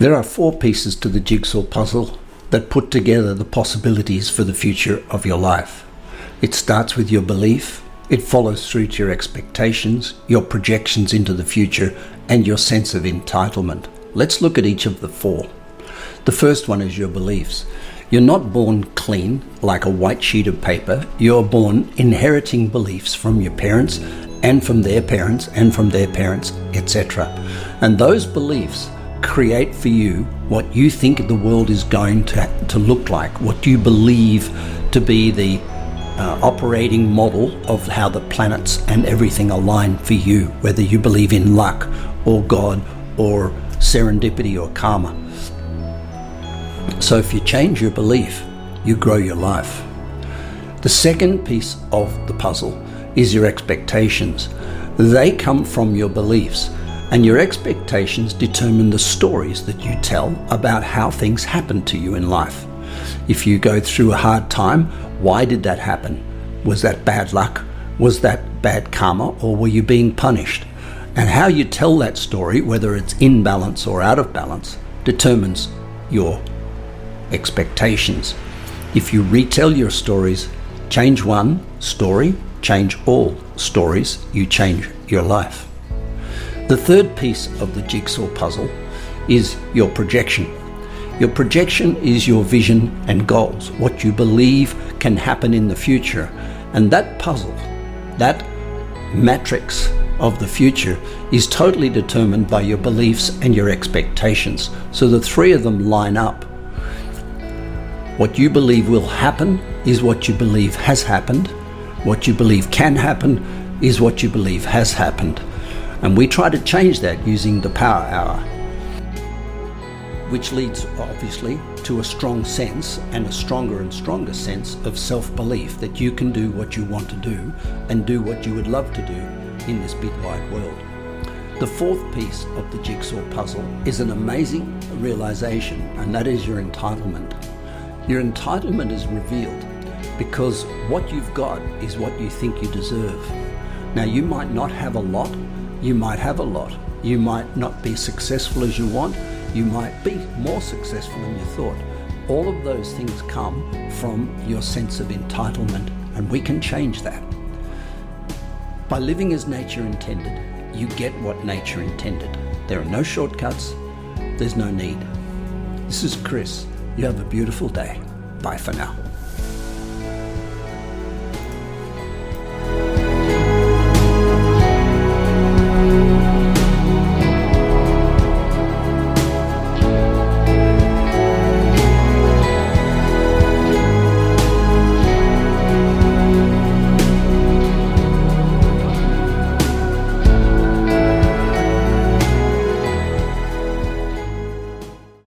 There are four pieces to the jigsaw puzzle that put together the possibilities for the future of your life. It starts with your belief, it follows through to your expectations, your projections into the future, and your sense of entitlement. Let's look at each of the four. The first one is your beliefs. You're not born clean like a white sheet of paper. You're born inheriting beliefs from your parents and from their parents and from their parents, etc. And those beliefs create for you what you think the world is going to, to look like, what you believe to be the uh, operating model of how the planets and everything align for you, whether you believe in luck or God or serendipity or karma. So if you change your belief, you grow your life. The second piece of the puzzle is your expectations. They come from your beliefs and your expectations determine the stories that you tell about how things happen to you in life. If you go through a hard time, why did that happen? Was that bad luck? Was that bad karma? Or were you being punished? And how you tell that story, whether it's in balance or out of balance, determines your expectations. If you retell your stories, change one story, change all stories, you change your life. The third piece of the jigsaw puzzle is your projection. Your projection is your vision and goals, what you believe can happen in the future. And that puzzle, that matrix of the future, is totally determined by your beliefs and your expectations. So the three of them line up. What you believe will happen is what you believe has happened. What you believe can happen is what you believe has happened. And we try to change that using the Power Hour, which leads obviously to a strong sense and a stronger and stronger sense of self belief that you can do what you want to do and do what you would love to do in this big wide world. The fourth piece of the jigsaw puzzle is an amazing realization, and that is your entitlement. Your entitlement is revealed because what you've got is what you think you deserve. Now, you might not have a lot, you might have a lot. You might not be successful as you want. You might be more successful than you thought. All of those things come from your sense of entitlement, and we can change that. By living as nature intended, you get what nature intended. There are no shortcuts, there's no need. This is Chris. You have a beautiful day. Bye for now.